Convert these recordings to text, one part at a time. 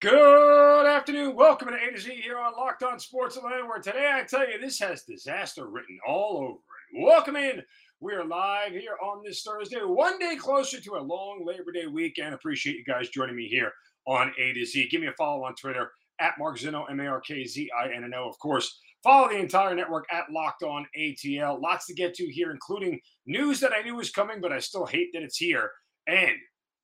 Good afternoon. Welcome to A to Z here on Locked On Sports Atlanta, where today I tell you this has disaster written all over it. Welcome in. We are live here on this Thursday, one day closer to a long Labor Day weekend. Appreciate you guys joining me here on A to Z. Give me a follow on Twitter at Mark Zinno, M A R K Z I N N O. Of course, follow the entire network at Locked On ATL. Lots to get to here, including news that I knew was coming, but I still hate that it's here. And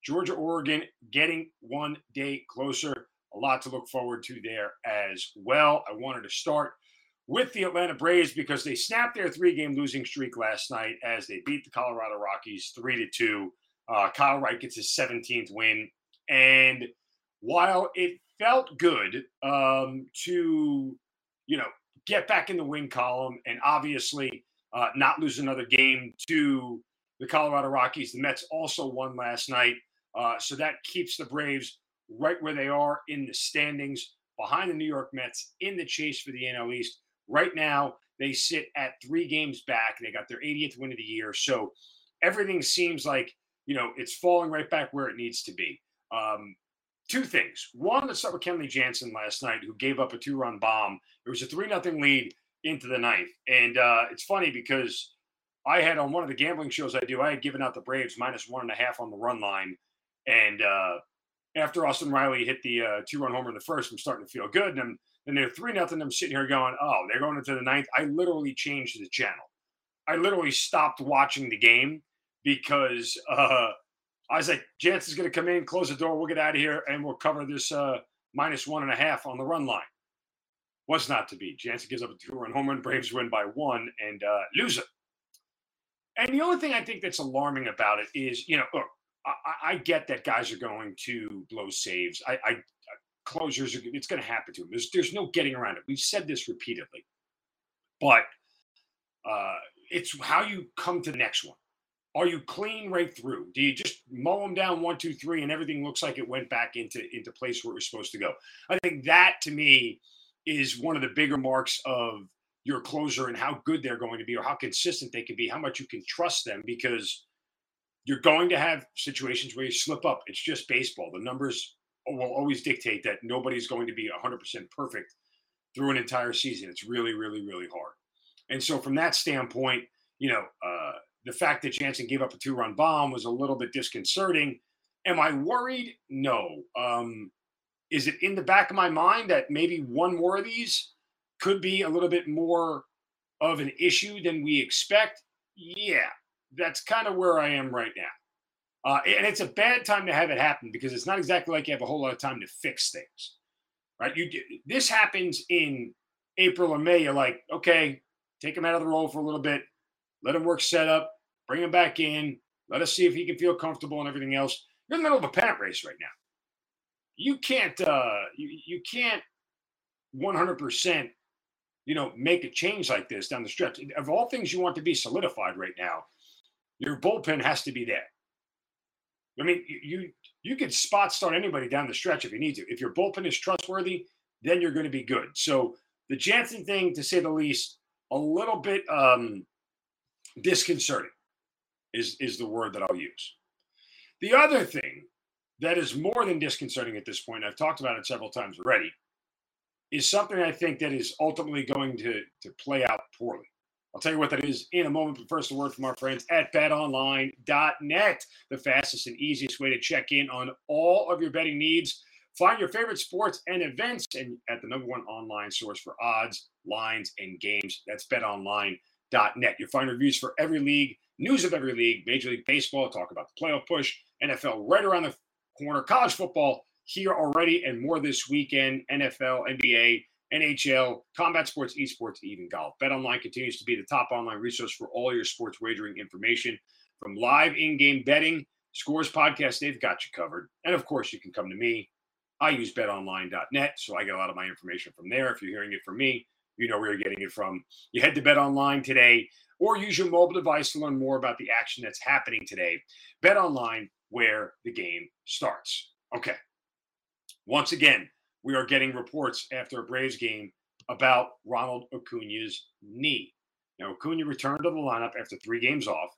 Georgia, Oregon getting one day closer. A lot to look forward to there as well. I wanted to start with the Atlanta Braves because they snapped their three game losing streak last night as they beat the Colorado Rockies 3 to 2. Uh, Kyle Wright gets his 17th win. And while it felt good um, to, you know, get back in the win column and obviously uh, not lose another game to the Colorado Rockies, the Mets also won last night. Uh, so that keeps the Braves right where they are in the standings behind the New York Mets in the chase for the NL East. Right now, they sit at three games back. They got their 80th win of the year. So everything seems like, you know, it's falling right back where it needs to be. Um, two things. One, let's start with Kenley Jansen last night, who gave up a two run bomb. It was a 3 nothing lead into the ninth. And uh, it's funny because I had on one of the gambling shows I do, I had given out the Braves minus one and a half on the run line. And uh, after Austin Riley hit the uh, two run homer in the first, I'm starting to feel good. And then they're 3 nothing. I'm sitting here going, oh, they're going into the ninth. I literally changed the channel. I literally stopped watching the game because uh, I was like, Jansen's going to come in, close the door, we'll get out of here, and we'll cover this uh, minus one and a half on the run line. Was not to be. Jansen gives up a two run home run. Braves win by one and uh, lose it. And the only thing I think that's alarming about it is, you know, look, I, I get that guys are going to blow saves. I, I closers, are, it's going to happen to them. There's, there's no getting around it. We've said this repeatedly, but uh, it's how you come to the next one. Are you clean right through? Do you just mow them down one, two, three, and everything looks like it went back into into place where it was supposed to go? I think that to me is one of the bigger marks of your closer and how good they're going to be, or how consistent they can be, how much you can trust them, because you're going to have situations where you slip up. It's just baseball. The numbers will always dictate that nobody's going to be 100% perfect through an entire season. It's really, really, really hard. And so, from that standpoint, you know, uh, the fact that Jansen gave up a two run bomb was a little bit disconcerting. Am I worried? No. Um, is it in the back of my mind that maybe one more of these could be a little bit more of an issue than we expect? Yeah, that's kind of where I am right now. Uh, and it's a bad time to have it happen because it's not exactly like you have a whole lot of time to fix things, right? You this happens in April or May. You're like, okay, take him out of the role for a little bit, let him work setup, bring him back in, let us see if he can feel comfortable and everything else. You're in the middle of a pennant race right now. You can't, uh, you, you can't 100%, you know, make a change like this down the stretch. Of all things you want to be solidified right now, your bullpen has to be there. I mean, you you could spot start anybody down the stretch if you need to. If your bullpen is trustworthy, then you're going to be good. So the Jansen thing, to say the least, a little bit um, disconcerting is is the word that I'll use. The other thing that is more than disconcerting at this point, I've talked about it several times already, is something I think that is ultimately going to to play out poorly. I'll tell you what that is in a moment, but first, a word from our friends at betonline.net, the fastest and easiest way to check in on all of your betting needs. Find your favorite sports and events and at the number one online source for odds, lines, and games. That's betonline.net. You'll find reviews for every league, news of every league, Major League Baseball, talk about the playoff push, NFL right around the corner, college football here already, and more this weekend, NFL, NBA, NHL, combat sports, esports, even golf. BetOnline continues to be the top online resource for all your sports wagering information. From live in game betting, scores podcast, they've got you covered. And of course, you can come to me. I use betonline.net, so I get a lot of my information from there. If you're hearing it from me, you know where you're getting it from. You head to BetOnline today or use your mobile device to learn more about the action that's happening today. BetOnline, where the game starts. Okay. Once again, we are getting reports after a Braves game about Ronald Acuna's knee. Now, Acuna returned to the lineup after three games off.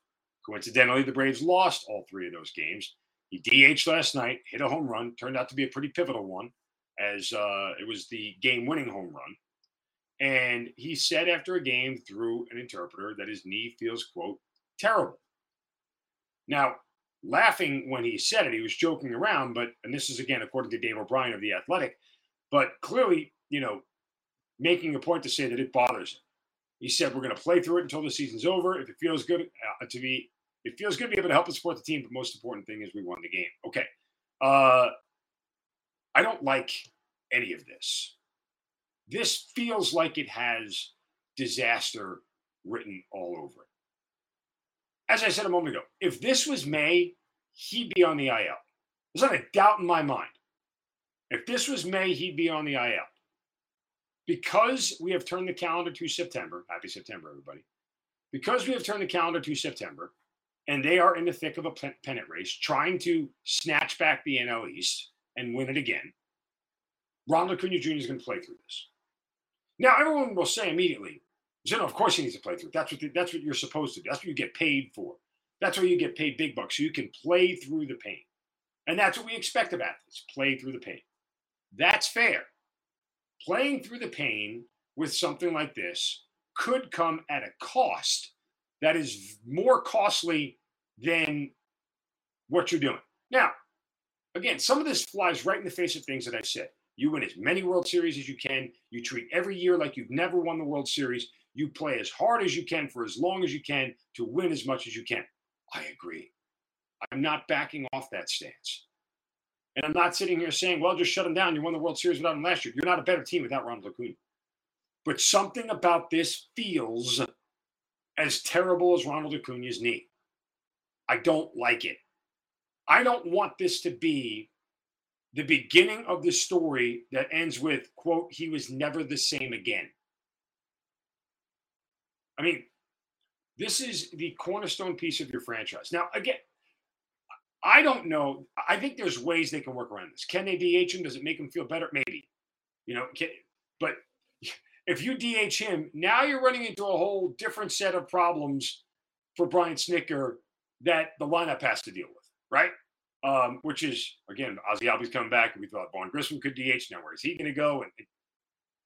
Coincidentally, the Braves lost all three of those games. He DH last night, hit a home run, turned out to be a pretty pivotal one, as uh, it was the game winning home run. And he said after a game through an interpreter that his knee feels, quote, terrible. Now, laughing when he said it, he was joking around, but, and this is again according to Dave O'Brien of The Athletic, but clearly, you know, making a point to say that it bothers him. He said, We're going to play through it until the season's over. If it feels good uh, to be, it feels good to be able to help and support the team. But most important thing is we won the game. Okay. Uh, I don't like any of this. This feels like it has disaster written all over it. As I said a moment ago, if this was May, he'd be on the IL. There's not a doubt in my mind. If this was May, he'd be on the IL. Because we have turned the calendar to September, happy September, everybody. Because we have turned the calendar to September, and they are in the thick of a pennant race, trying to snatch back the NL East and win it again, Ronald Acuna Jr. is going to play through this. Now, everyone will say immediately, Zinno, of course he needs to play through. That's what the, that's what you're supposed to do. That's what you get paid for. That's where you get paid big bucks, so you can play through the pain. And that's what we expect of athletes: play through the pain. That's fair. Playing through the pain with something like this could come at a cost that is more costly than what you're doing. Now, again, some of this flies right in the face of things that I've said. You win as many World Series as you can. You treat every year like you've never won the World Series. You play as hard as you can for as long as you can to win as much as you can. I agree. I'm not backing off that stance. And I'm not sitting here saying, well, just shut him down. You won the World Series without him last year. You're not a better team without Ronald Acuna. But something about this feels as terrible as Ronald Acuna's knee. I don't like it. I don't want this to be the beginning of the story that ends with, quote, he was never the same again. I mean, this is the cornerstone piece of your franchise. Now, again, I don't know. I think there's ways they can work around this. Can they DH him? Does it make him feel better? Maybe. You know, can, but if you DH him, now you're running into a whole different set of problems for Brian Snitker that the lineup has to deal with, right? um, which is again Ozzy Albies coming back, and we thought Vaughn Grissom could DH. Now where is he going to go? And it,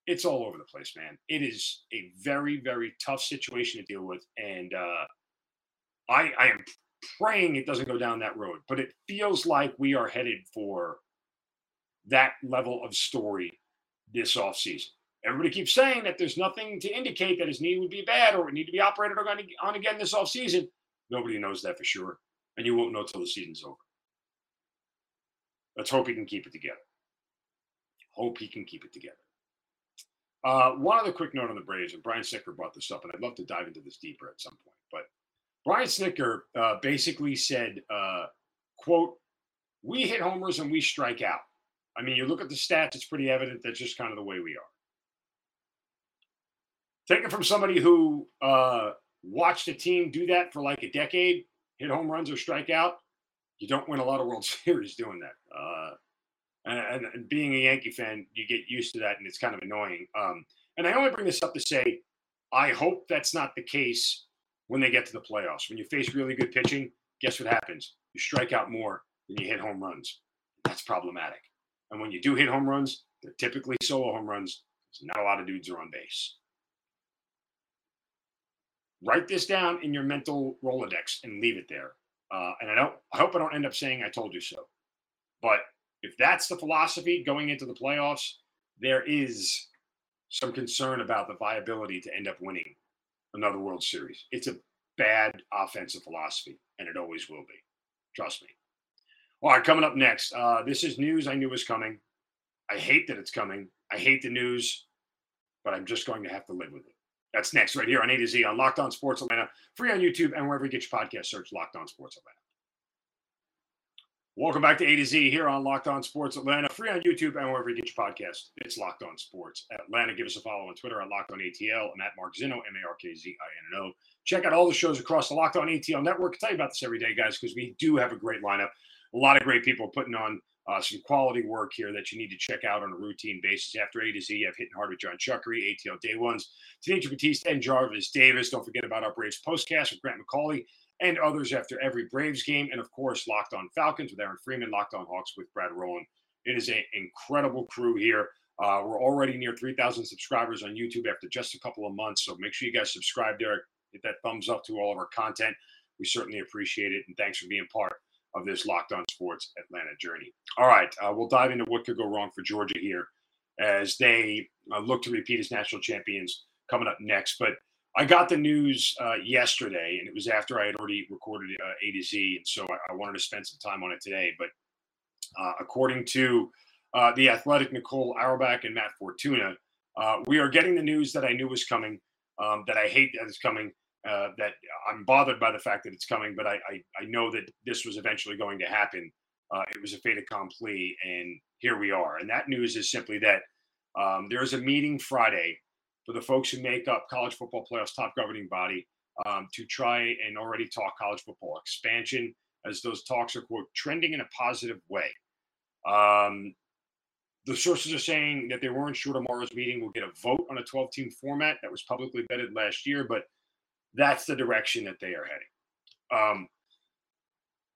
it's all over the place, man. It is a very very tough situation to deal with, and uh, I I am praying it doesn't go down that road, but it feels like we are headed for that level of story this offseason. Everybody keeps saying that there's nothing to indicate that his knee would be bad or would need to be operated on again this offseason. Nobody knows that for sure. And you won't know till the season's over. Let's hope he can keep it together. Hope he can keep it together. Uh, one other quick note on the Braves, and Brian Snitker brought this up, and I'd love to dive into this deeper at some point. Brian Snitker uh, basically said, uh, "quote We hit homers and we strike out." I mean, you look at the stats; it's pretty evident that's just kind of the way we are. Take it from somebody who uh, watched a team do that for like a decade, hit home runs or strike out you don't win a lot of World Series doing that. Uh, and, and, being a Yankee fan, you get used to that, and it's kind of annoying. Um, and I only bring this up to say, I hope that's not the case when they get to the playoffs. When you face really good pitching, guess what happens? You strike out more than you hit home runs. That's problematic. And when you do hit home runs, they're typically solo home runs. Not a lot of dudes are on base. Write this down in your mental Rolodex and leave it there. Uh, and I don't. I hope I don't end up saying I told you so. But if that's the philosophy going into the playoffs, there is some concern about the viability to end up winning another World Series. It's a bad offensive philosophy, and it always will be. Trust me. All right, coming up next. Uh, this is news I knew was coming. I hate that it's coming. I hate the news, but I'm just going to have to live with it. That's next, right here on A to Z on Locked On Sports Atlanta, free on YouTube and wherever you get your podcast. Search Locked On Sports Atlanta. Welcome back to A to Z here on Locked On Sports Atlanta, free on YouTube and wherever you get your podcast. It's Locked On Sports Atlanta. Give us a follow on Twitter at Locked On ATL. I'm at Mark Zinno, M A R K Z I N O. Check out all the shows across the Locked On ATL network. I tell you about this every day, guys, because we do have a great lineup. A lot of great people putting on uh, some quality work here that you need to check out on a routine basis. After A to Z, have Hitting Hard with John Chuckery, ATL Day Ones, Tanisha Batiste, and Jarvis Davis. Don't forget about our Braves postcast with Grant McCauley and others after every Braves game. And of course, Locked On Falcons with Aaron Freeman, Locked On Hawks with Brad Rowland. It is an incredible crew here. Uh, we're already near 3,000 subscribers on YouTube after just a couple of months. So make sure you guys subscribe there, hit that thumbs up to all of our content. We certainly appreciate it. And thanks for being part of this Locked On Sports Atlanta journey. All right, uh, we'll dive into what could go wrong for Georgia here as they uh, look to repeat as national champions coming up next. But I got the news uh, yesterday, and it was after I had already recorded uh, A to Z, and so I, I, wanted to spend some time on it today. But uh, according to uh, the athletic Nicole Auerbach and Matt Fortuna, uh, we are getting the news that I knew was coming, um, that I hate that is coming, uh, that I'm bothered by the fact that it's coming, but I, I, I know that this was eventually going to happen. it was a fait accompli, and here we are. And that news is simply that um, there is a meeting Friday for the folks who make up college football playoffs top governing body um, to try and already talk college football expansion as those talks are quote trending in a positive way. Um, the sources are saying that they weren't sure tomorrow's meeting will get a vote on a 12 team format that was publicly vetted last year but that's the direction that they are heading. Um,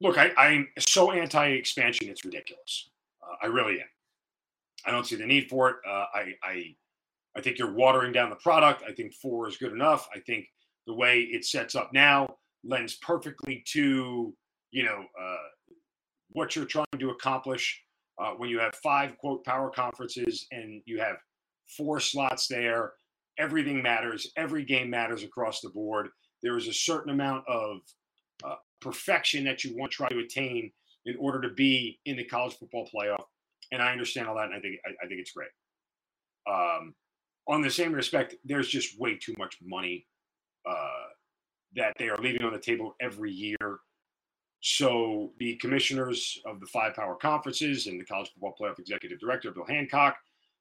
look I, i'm so anti-expansion it's ridiculous. Uh, i really am. I don't see the need for it. Uh, I, I I think you're watering down the product. I think four is good enough. I think the way it sets up now lends perfectly to you know uh, what you're trying to accomplish uh, when you have five quote power conferences and you have four slots there. Everything matters. Every game matters across the board. There is a certain amount of uh, perfection that you want to try to attain in order to be in the college football playoff. And I understand all that, and I think I, I think it's great. Um, on the same respect, there's just way too much money uh, that they are leaving on the table every year. So the commissioners of the five power conferences and the college football playoff executive director, Bill Hancock,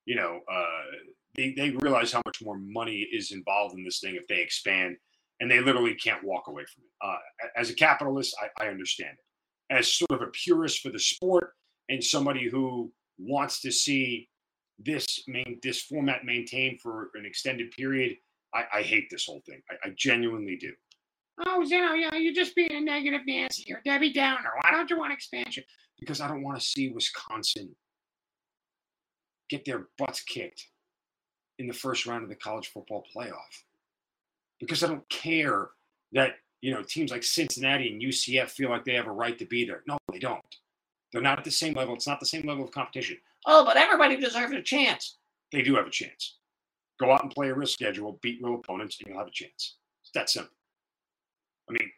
you know, uh, they, they realize how much more money is involved in this thing if they expand, and they literally can't walk away from it. Uh, as a capitalist, I, I understand it. As sort of a purist for the sport and somebody who wants to see this main this format maintained for an extended period, I, I hate this whole thing. I, I genuinely do. Oh, Zinno, yeah, you're just being a negative Nancy or Debbie Downer. Why don't you want expansion? Because I don't want to see Wisconsin get their butts kicked in the first round of the college football playoff. Because I don't care that you know teams like Cincinnati and UCF feel like they have a right to be there. No, they don't. They're not at the same level. It's not the same level of competition. Oh, but everybody deserves a chance. They do have a chance. Go out and play a real schedule, beat real opponents, and you'll have a chance. It's that simple. I mean,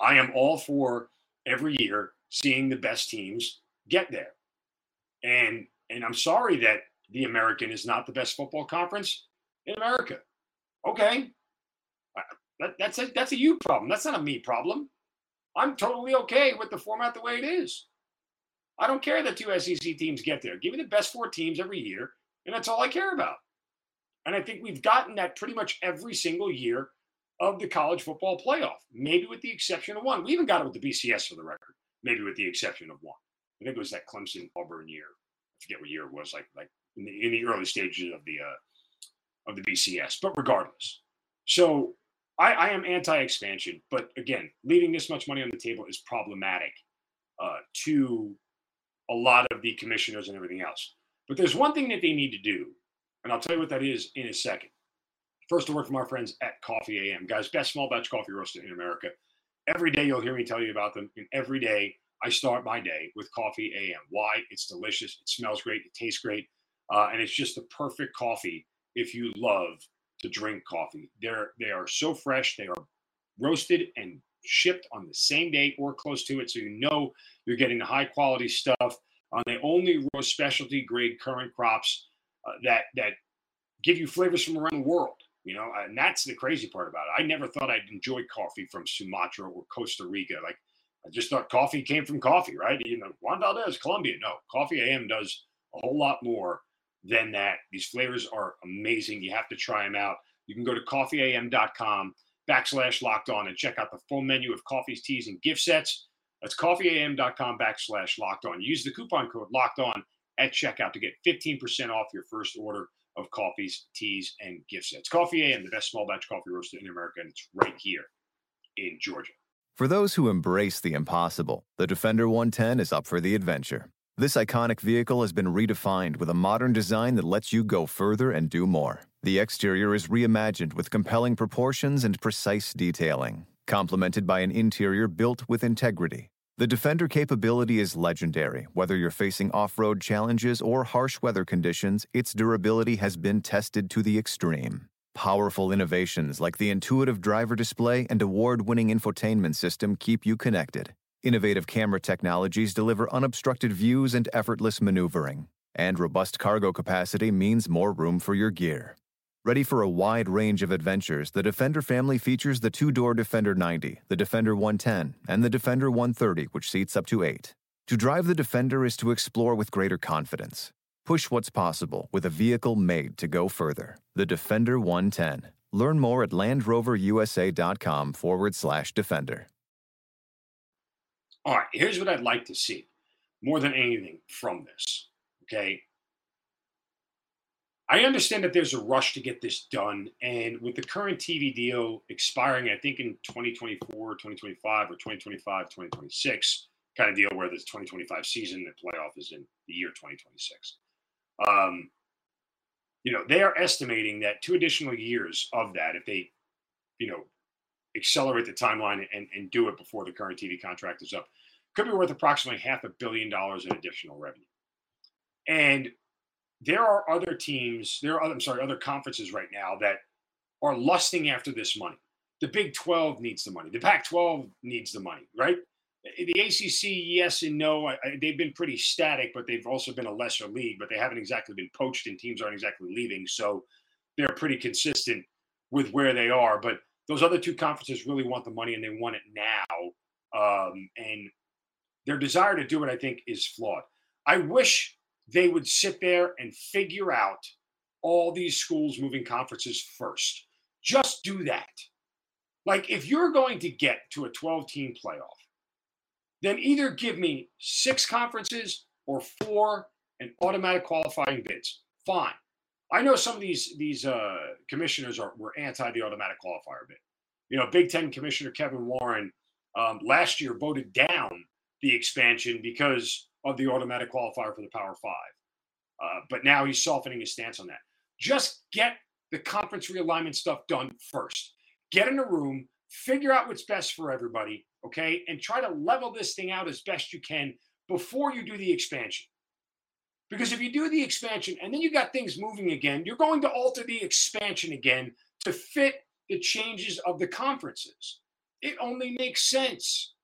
I am all for every year seeing the best teams get there. And and I'm sorry that the American is not the best football conference in America. Okay. That, that's a that's a you problem. That's not a me problem. I'm totally okay with the format the way it is. I don't care that two SEC teams get there. Give me the best four teams every year, and that's all I care about. And I think we've gotten that pretty much every single year of the college football playoff, maybe with the exception of one. We even got it with the BCS for the record, maybe with the exception of one. I think it was that Clemson Auburn year. I forget what year it was, like like in the, in the early stages of the uh, of the BCS. But regardless, so I, I am anti-expansion. But again, leaving this much money on the table is problematic uh, to a lot of the commissioners and everything else. But there's one thing that they need to do, and I'll tell you what that is in a second. First, a word from our friends at Coffee AM, guys, best small batch coffee roaster in America. Every day you'll hear me tell you about them, and every day I start my day with Coffee AM. Why? It's delicious, it smells great, it tastes great, uh, and it's just the perfect coffee if you love to drink coffee. They're they are so fresh, they are roasted and shipped on the same day or close to it, so you know you're getting the high quality stuff. On they only roast specialty grade current crops uh, that that give you flavors from around the world. You know, and that's the crazy part about it. I never thought I'd enjoy coffee from Sumatra or Costa Rica. Like I just thought coffee came from coffee, right? You know, Juan Valdez, Colombia. No, Coffee AM does a whole lot more than that. These flavors are amazing. You have to try them out. You can go to coffeeam.com backslash locked on and check out the full menu of coffees, teas, and gift sets. That's coffeeam.com backslash locked on. Use the coupon code locked on at checkout to get 15% off your first order of coffees, teas, and gift sets. Coffee AM, the best small batch coffee roaster in America, and it's right here in Georgia. For those who embrace the impossible, the Defender 110 is up for the adventure. This iconic vehicle has been redefined with a modern design that lets you go further and do more. The exterior is reimagined with compelling proportions and precise detailing, complemented by an interior built with integrity. The Defender capability is legendary. Whether you're facing off road challenges or harsh weather conditions, its durability has been tested to the extreme. Powerful innovations like the intuitive driver display and award winning infotainment system keep you connected. Innovative camera technologies deliver unobstructed views and effortless maneuvering. And robust cargo capacity means more room for your gear. Ready for a wide range of adventures, the Defender family features the two door Defender 90, the Defender 110, and the Defender 130, which seats up to eight. To drive the Defender is to explore with greater confidence. Push what's possible with a vehicle made to go further. The Defender 110. Learn more at LandRoverUSA.com forward slash Defender. All right, here's what I'd like to see more than anything from this. Okay. I understand that there's a rush to get this done. And with the current TV deal expiring, I think in 2024, 2025, or 2025, 2026 kind of deal where this 2025 season, the playoff is in the year 2026. Um, you know, they are estimating that two additional years of that, if they, you know, accelerate the timeline and, and do it before the current TV contract is up, could be worth approximately half a billion dollars in additional revenue. And there are other teams, there are, I'm sorry, other conferences right now that are lusting after this money. The Big 12 needs the money. The Pac 12 needs the money, right? The ACC, yes and no. I, they've been pretty static, but they've also been a lesser league, but they haven't exactly been poached and teams aren't exactly leaving. So they're pretty consistent with where they are. But those other two conferences really want the money and they want it now. Um, and their desire to do it, I think, is flawed. I wish they would sit there and figure out all these schools moving conferences first. Just do that. Like, if you're going to get to a 12 team playoff, then either give me six conferences or four and automatic qualifying bids. Fine. I know some of these these uh, commissioners are were anti the automatic qualifier bit. You know, Big Ten Commissioner Kevin Warren um, last year voted down the expansion because of the automatic qualifier for the Power Five. Uh, but now he's softening his stance on that. Just get the conference realignment stuff done first. Get in a room, figure out what's best for everybody, okay, and try to level this thing out as best you can before you do the expansion. Because if you do the expansion and then you got things moving again, you're going to alter the expansion again to fit the changes of the conferences. It only makes sense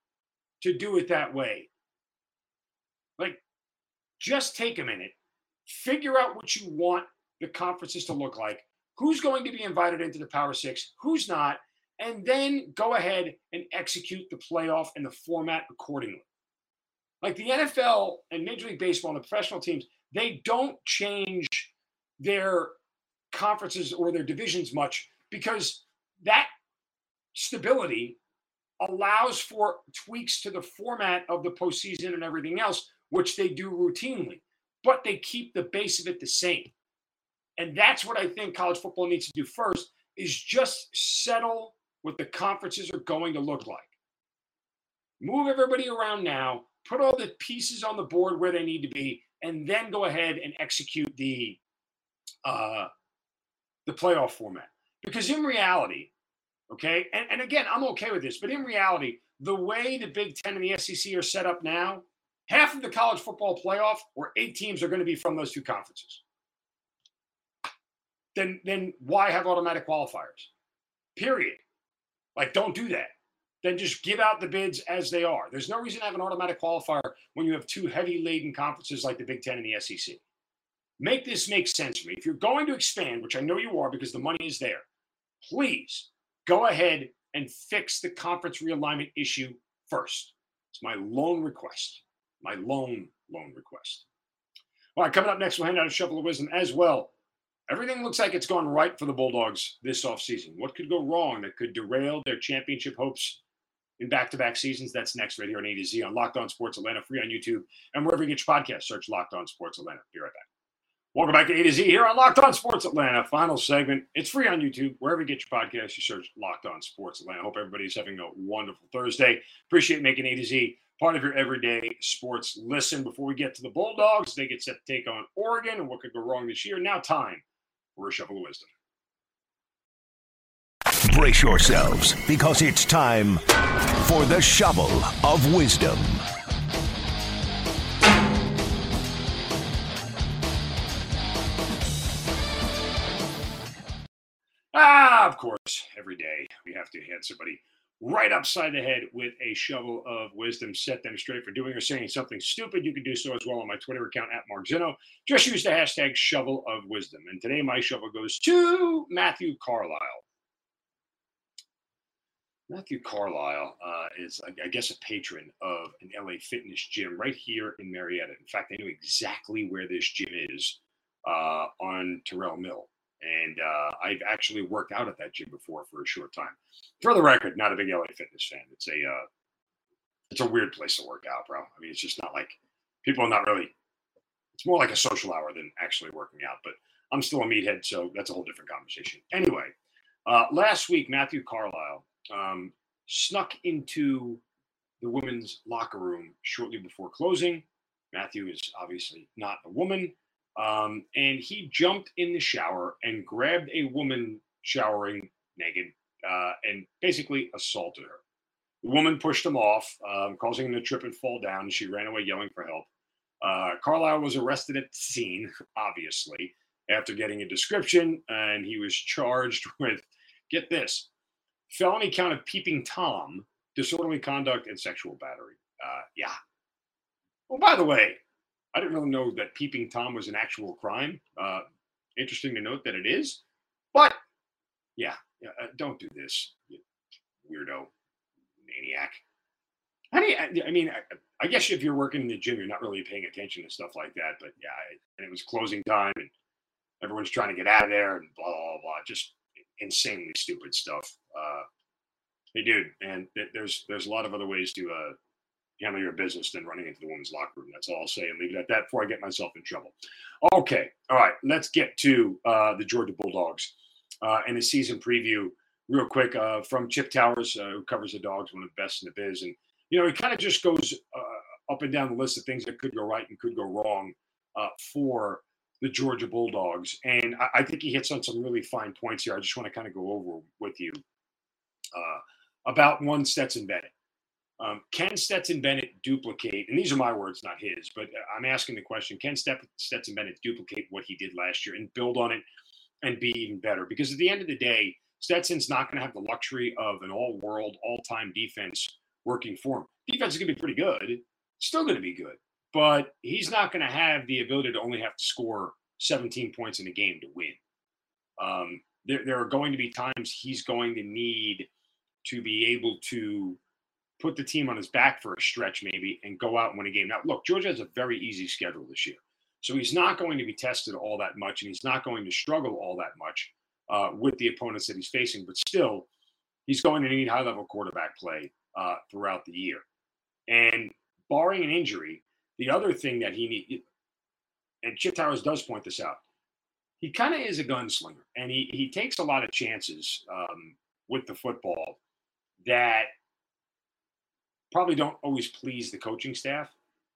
to do it that way. Like, just take a minute, figure out what you want the conferences to look like, who's going to be invited into the Power Six, who's not, and then go ahead and execute the playoff and the format accordingly. Like the NFL and Major League Baseball and the professional teams, they don't change their conferences or their divisions much because that stability allows for tweaks to the format of the postseason and everything else, which they do routinely, but they keep the base of it the same. And that's what I think college football needs to do first is just settle what the conferences are going to look like. Move everybody around now, put all the pieces on the board where they need to be, and then go ahead and execute the uh, the playoff format. Because in reality, Okay. And, and again, I'm okay with this, but in reality, the way the Big Ten and the SEC are set up now, half of the college football playoff or eight teams are going to be from those two conferences. Then, then why have automatic qualifiers? Period. Like, don't do that. Then just give out the bids as they are. There's no reason to have an automatic qualifier when you have two heavy laden conferences like the Big Ten and the SEC. Make this make sense for me. If you're going to expand, which I know you are because the money is there, please go ahead and fix the conference realignment issue first. It's my lone request. My lone, lone request. All right, coming up next, we'll hand out a shovel of wisdom as well. Everything looks like it's gone right for the Bulldogs this offseason. What could go wrong that could derail their championship hopes in back-to-back seasons? That's next right here on A to Z on Locked On Sports Atlanta, free on YouTube, and wherever you get your podcast, search Locked On Sports Atlanta. Be right back. Welcome back to A to Z here on Locked On Sports Atlanta. Final segment. It's free on YouTube. Wherever you get your podcast, you search Locked On Sports Atlanta. Hope everybody's having a wonderful Thursday. Appreciate making A to Z part of your everyday sports listen. Before we get to the Bulldogs, they get set to take on Oregon and what could go wrong this year. Now, time for a shovel of wisdom. Brace yourselves because it's time for the shovel of wisdom. Ah, of course, every day we have to hit somebody right upside the head with a shovel of wisdom, set them straight for doing or saying something stupid. You can do so as well on my Twitter account at Mark Zinno. Just use the hashtag shovel of wisdom. And today my shovel goes to Matthew Carlisle. Matthew Carlisle uh, is, I guess, a patron of an LA fitness gym right here in Marietta. In fact, I know exactly where this gym is uh, on Terrell Mill and uh, I've actually worked out at that gym before for a short time. For the record, not a big LA Fitness fan. It's a uh, it's a weird place to work out, bro. I mean, it's just not like people are not really. It's more like a social hour than actually working out. But I'm still a meathead, so that's a whole different conversation. Anyway, uh, last week Matthew Carlisle um, snuck into the women's locker room shortly before closing. Matthew is obviously not a woman. Um, and he jumped in the shower and grabbed a woman showering naked uh, and basically assaulted her. The woman pushed him off, um, causing him to trip and fall down. She ran away yelling for help. Uh, Carlisle was arrested at the scene, obviously, after getting a description, and he was charged with get this felony count of peeping Tom, disorderly conduct, and sexual battery. Uh, yeah. Well, by the way, I didn't really know that peeping Tom was an actual crime. Uh, interesting to note that it is. But yeah, uh, don't do this, weirdo maniac. Do you, I mean, I, I, guess if you're working in the gym, you're not really paying attention to stuff like that. But yeah, and it was closing time and everyone's trying to get out of there and blah, blah, blah. Just insanely stupid stuff. Uh, hey, dude, and there's there's a lot of other ways to uh, handle your business than running into the women's locker room. That's all I'll say and leave it at that before I get myself in trouble. Okay. All right. Let's get to uh, the Georgia Bulldogs uh, and the season preview real quick uh, from Chip Towers, uh, who covers the dogs, one of the best in the biz. And, you know, he kind of just goes uh, up and down the list of things that could go right and could go wrong uh, for the Georgia Bulldogs. And I, think he hits on some really fine points here. I just want to kind of go over with you about one Stetson Bennett. Um, can Stetson Bennett duplicate, and these are my words, not his, but uh, I'm asking the question can Stetson Bennett duplicate what he did last year and build on it and be even better? Because at the end of the day, Stetson's not going to have the luxury of an all world, all time defense working for him. Defense is going to be pretty good, still going to be good, but he's not going to have the ability to only have to score 17 points in a game to win. Um, there, there are going to be times he's going to need to be able to put the team on his back for a stretch, maybe, and go out and win a game. Now, look, Georgia has a very easy schedule this year. So he's not going to be tested all that much, and he's not going to struggle all that much uh, with the opponents that he's facing. But still, he's going to need high level quarterback play uh, throughout the year. And barring an injury, the other thing that he needs, and Chip Towers does point this out, he kind of is a gunslinger, and he he takes a lot of chances um, with the football that probably don't always please the coaching staff.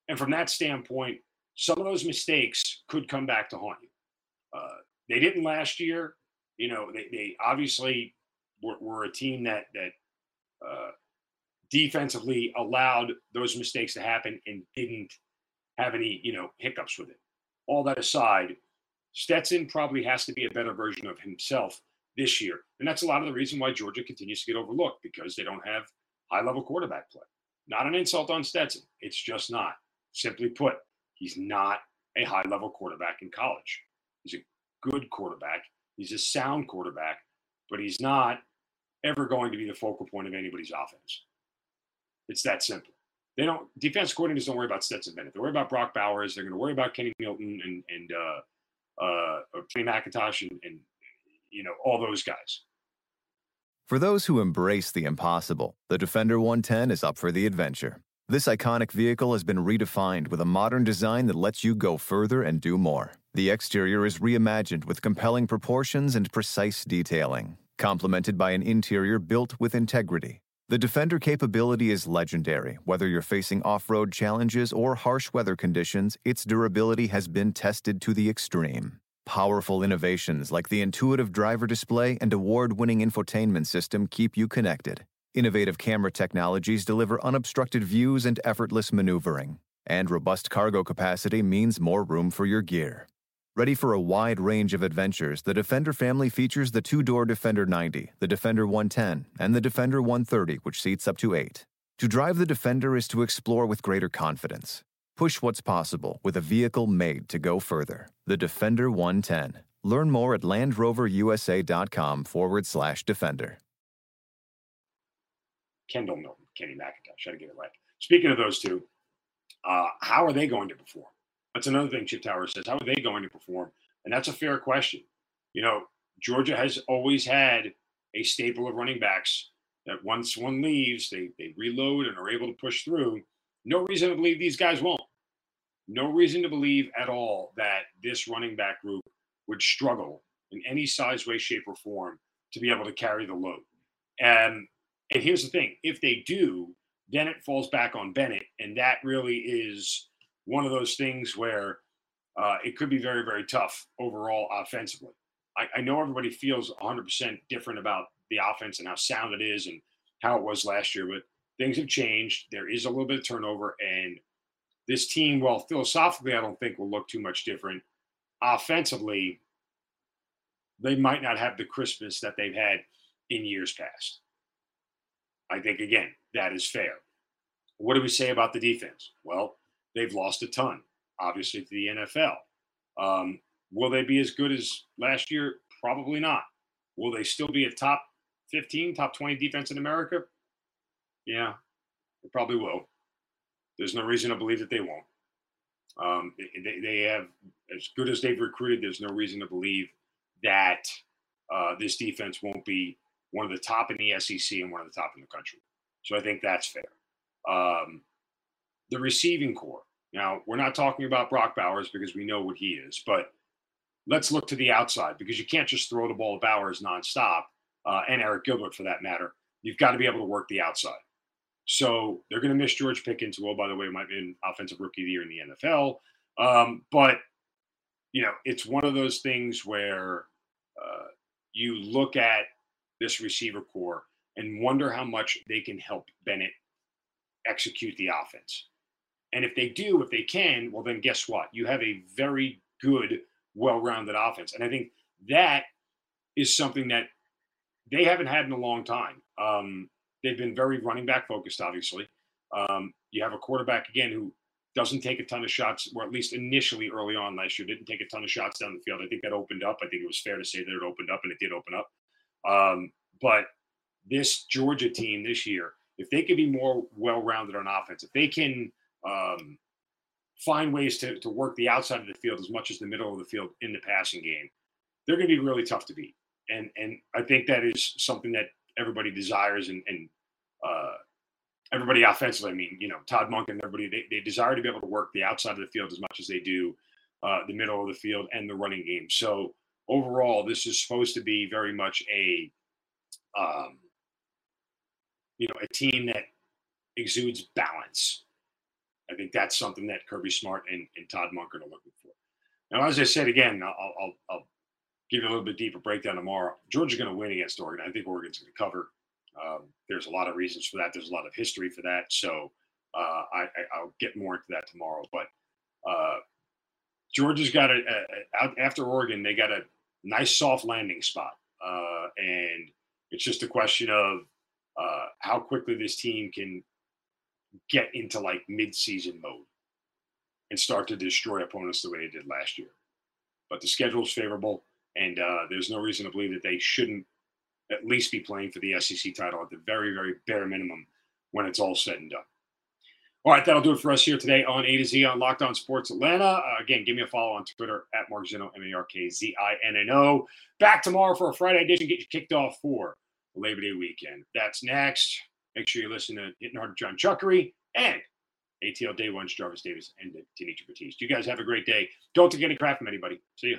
And from that standpoint, some of those mistakes could come back to haunt you. Uh, they didn't last year. You know, they, they obviously were, were, a team that that uh, defensively allowed those mistakes to happen and didn't have any, you know, hiccups with it. All that aside, Stetson probably has to be a better version of himself this year. And that's a lot of the reason why Georgia continues to get overlooked because they don't have high level quarterback play. Not an insult on Stetson. It's just not. Simply put, he's not a high level quarterback in college. He's a good quarterback. He's a sound quarterback, but he's not ever going to be the focal point of anybody's offense. It's that simple. they don't defense coordinators don't worry about Stetson Bennett. They worry about Brock Bowers. They're going to worry about Kenny Milton and and uh, uh, Kenny McIntosh and, and you know all those guys. For those who embrace the impossible, the Defender 110 is up for the adventure. This iconic vehicle has been redefined with a modern design that lets you go further and do more. The exterior is reimagined with compelling proportions and precise detailing, complemented by an interior built with integrity. The Defender capability is legendary. Whether you're facing off road challenges or harsh weather conditions, its durability has been tested to the extreme. Powerful innovations like the intuitive driver display and award winning infotainment system keep you connected. Innovative camera technologies deliver unobstructed views and effortless maneuvering. And robust cargo capacity means more room for your gear. Ready for a wide range of adventures, the Defender family features the two door Defender 90, the Defender 110, and the Defender 130, which seats up to eight. To drive the Defender is to explore with greater confidence. Push what's possible with a vehicle made to go further. The Defender 110. Learn more at LandRoverUSA.com forward slash Defender. Kendall Milton, Kenny McIntosh. Try to get it right. Speaking of those two, uh, how are they going to perform? That's another thing Chip Tower says. How are they going to perform? And that's a fair question. You know, Georgia has always had a staple of running backs that once one leaves, they, they reload and are able to push through. No reason to believe these guys won't. No reason to believe at all that this running back group would struggle in any size, way, shape, or form to be able to carry the load. And here's the thing if they do, then it falls back on Bennett. And that really is one of those things where uh, it could be very, very tough overall offensively. I, I know everybody feels 100% different about the offense and how sound it is and how it was last year, but things have changed. There is a little bit of turnover. And this team, well, philosophically, I don't think will look too much different. Offensively, they might not have the crispness that they've had in years past. I think, again, that is fair. What do we say about the defense? Well, they've lost a ton, obviously, to the NFL. Um, will they be as good as last year? Probably not. Will they still be a top 15, top 20 defense in America? Yeah, they probably will. There's no reason to believe that they won't. Um, they, they have, as good as they've recruited, there's no reason to believe that uh, this defense won't be one of the top in the SEC and one of the top in the country. So I think that's fair. Um, the receiving corps. Now, we're not talking about Brock Bowers because we know what he is, but let's look to the outside because you can't just throw the ball to Bowers nonstop uh, and Arik Gilbert for that matter. You've got to be able to work the outside. So they're going to miss George Pickens, who, oh, by the way, might be an offensive rookie of the year in the NFL. Um, but, you know, it's one of those things where uh, you look at this receiver corps and wonder how much they can help Bennett execute the offense. And if they do, if they can, well, then guess what? You have a very good, well rounded offense. And I think that is something that they haven't had in a long time. Um, they've been very running back focused, obviously. Um, you have a quarterback, again, who doesn't take a ton of shots, or at least initially early on last year, didn't take a ton of shots down the field. I think that opened up. I think it was fair to say that it opened up, and it did open up. Um, but this Georgia team this year, if they can be more well-rounded on offense, if they can um, find ways to, to work the outside of the field as much as the middle of the field in the passing game, they're going to be really tough to beat. And and I think that is something that everybody desires and, and uh, everybody offensively. I mean, you know, Todd Monken and everybody they, they desire to be able to work the outside of the field as much as they do uh, the middle of the field and the running game. So overall, this is supposed to be very much a, um, you know, a team that exudes balance. I think that's something that Kirby Smart and, and Todd Monken are looking for. Now, as I said again, I'll, I'll, I'll give you a little bit deeper breakdown tomorrow. Georgia's going to win against Oregon. I think Oregon's going to cover. Um, there's a lot of reasons for that. There's a lot of history for that. So uh, I, will get more into that tomorrow. But uh, Georgia's got a, a, a, after Oregon, they got a nice soft landing spot, uh, and it's just a question of uh, how quickly this team can get into like mid-season mode and start to destroy opponents the way they did last year. But the schedule is favorable, and uh, there's no reason to believe that they shouldn't at least be playing for the SEC title at the very, very bare minimum when it's all said and done. All right, that'll do it for us here today on A to Z on Locked On Sports Atlanta. Uh, again, give me a follow on Twitter at Mark Zinno, M A R K Z I N N O. Back tomorrow for a Friday edition, get you kicked off for Labor Day weekend. That's next. Make sure you listen to Hitting Hard John Chuckery and ATL Day One, Jarvis Davis, and Tanisha Batiste. You guys have a great day. Don't take any crap from anybody. See you.